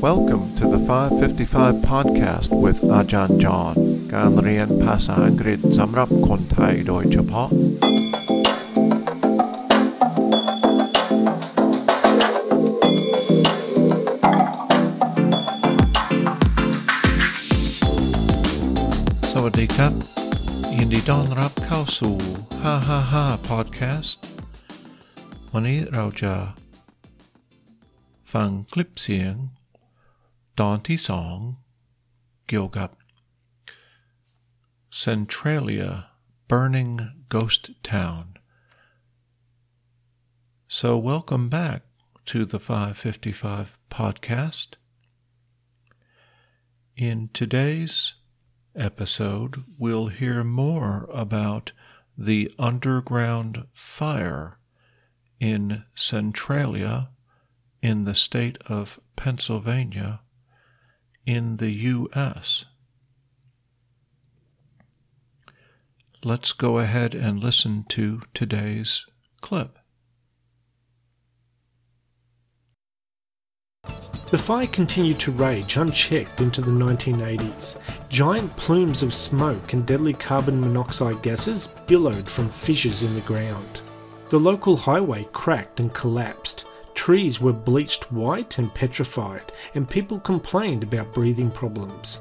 Welcome to the 555 podcast with อาจารย์จอห์นการเรียนภาษาอังกฤษสำหรับคนไทยโดยเฉพาะ สวัสดีครับ ยินดีต้อนรับเข้าสู่ 555 podcast วันนี้เราจะฟังคลิปเสียง ตอนที่สองเกี่ยวกับ Centralia Burning Ghost Town So welcome back to the 555 podcast In today's episode, we'll hear more about the underground fire in Centralia in the state of Pennsylvania in the U.S. Let's go ahead and listen to today's clip. The fire continued to rage unchecked into the 1980s. Giant plumes of smoke and deadly carbon monoxide gases billowed from fissures in the ground. The local highway cracked and collapsed. Trees were bleached white and petrified, and people complained about breathing problems.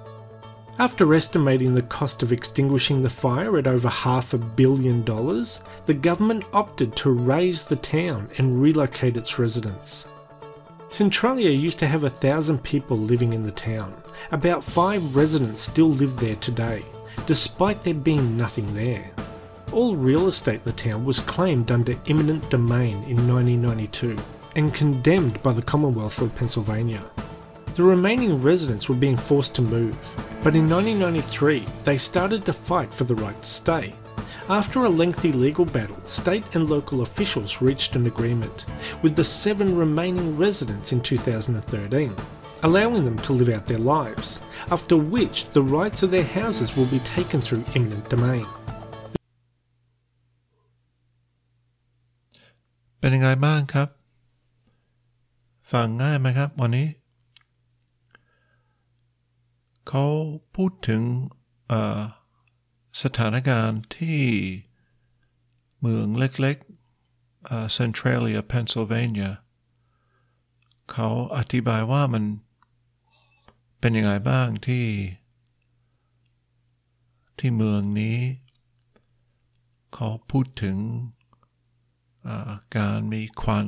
After estimating the cost of extinguishing the fire at over half a billion dollars, the government opted to raze the town and relocate its residents. Centralia used to have a thousand people living in the town. About five residents still live there today, despite there being nothing there. All real estate in the town was claimed under eminent domain in 1992 and condemned by the Commonwealth of Pennsylvania. The remaining residents were being forced to move, but in 1993 they started to fight for the right to stay. After a lengthy legal battle, state and local officials reached an agreement with the seven remaining residents in 2013, allowing them to live out their lives, after which the rights of their houses will be taken through eminent domain. เป็ ฟังง่ายไหมครับ วันนี้ เขาพูดถึงสถานการณ์ที่เมืองเล็กๆเอ่อ Centralia Pennsylvania เขาอธิบายว่ามันเป็นยังไงบ้างที่ ที่เมืองนี้ เขาพูดถึงการมีควัน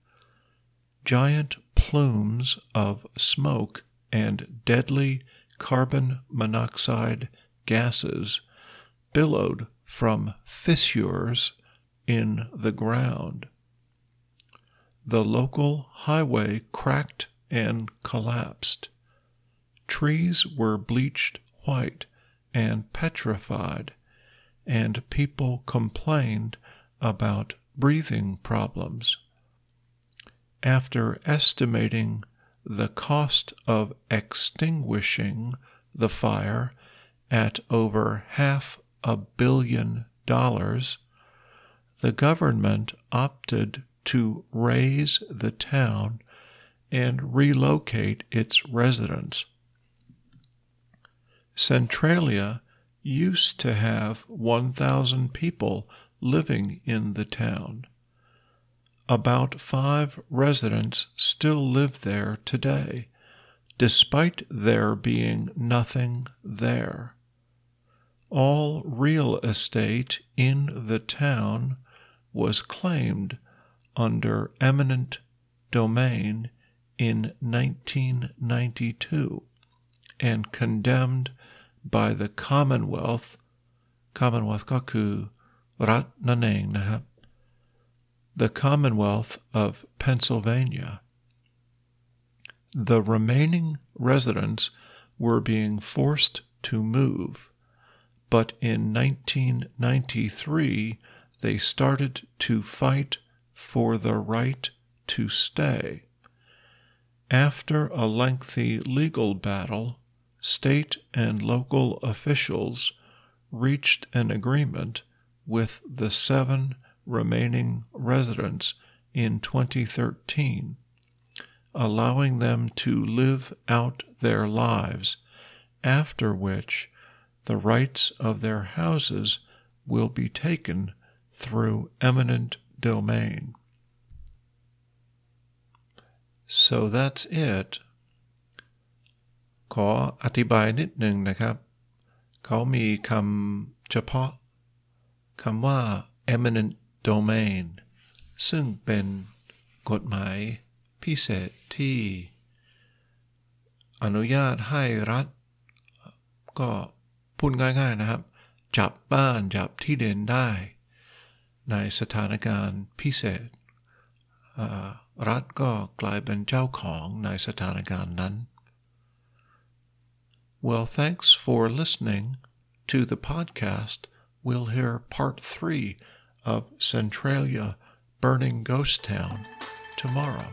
Giant plumes of smoke and deadly carbon monoxide gases billowed from fissures in the ground. The local highway cracked and collapsed. Trees were bleached white and petrified, and people complained about breathing problems. After estimating the cost of extinguishing the fire at over half a billion dollars, the government opted to raze the town and relocate its residents. Centralia used to have 1,000 people living in the town. About five residents still live there today, despite there being nothing there. All real estate in the town was claimed under eminent domain in 1992 and condemned by the Commonwealth Commonwealth ก็คื the Commonwealth of Pennsylvania the remaining residents were being forced to move, but in 1993 they started to fight for the right to stay. After a lengthy legal battle, state and local officials reached an agreement with the seven remaining residents in 2013, allowing them to live out their lives, after which the rights of their houses will be taken through eminent domain. so that's it ขออธิบายนิดหนึ่งนะครับ เขามีคำเฉพาะคำว่า eminent domain ซึ่งเป็นกฎหมายพิเศษที่ อนุญาตให้รัฐ ก็พูดง่ายๆนะครับ จับบ้านจับที่เดินได้ ในสถานการณ์พิเศษ รัฐก็กลายเป็นเจ้าของในสถานการณ์นั้น Well, thanks for listening to the podcast. We'll hear part three of Centralia Burning Ghost Town tomorrow.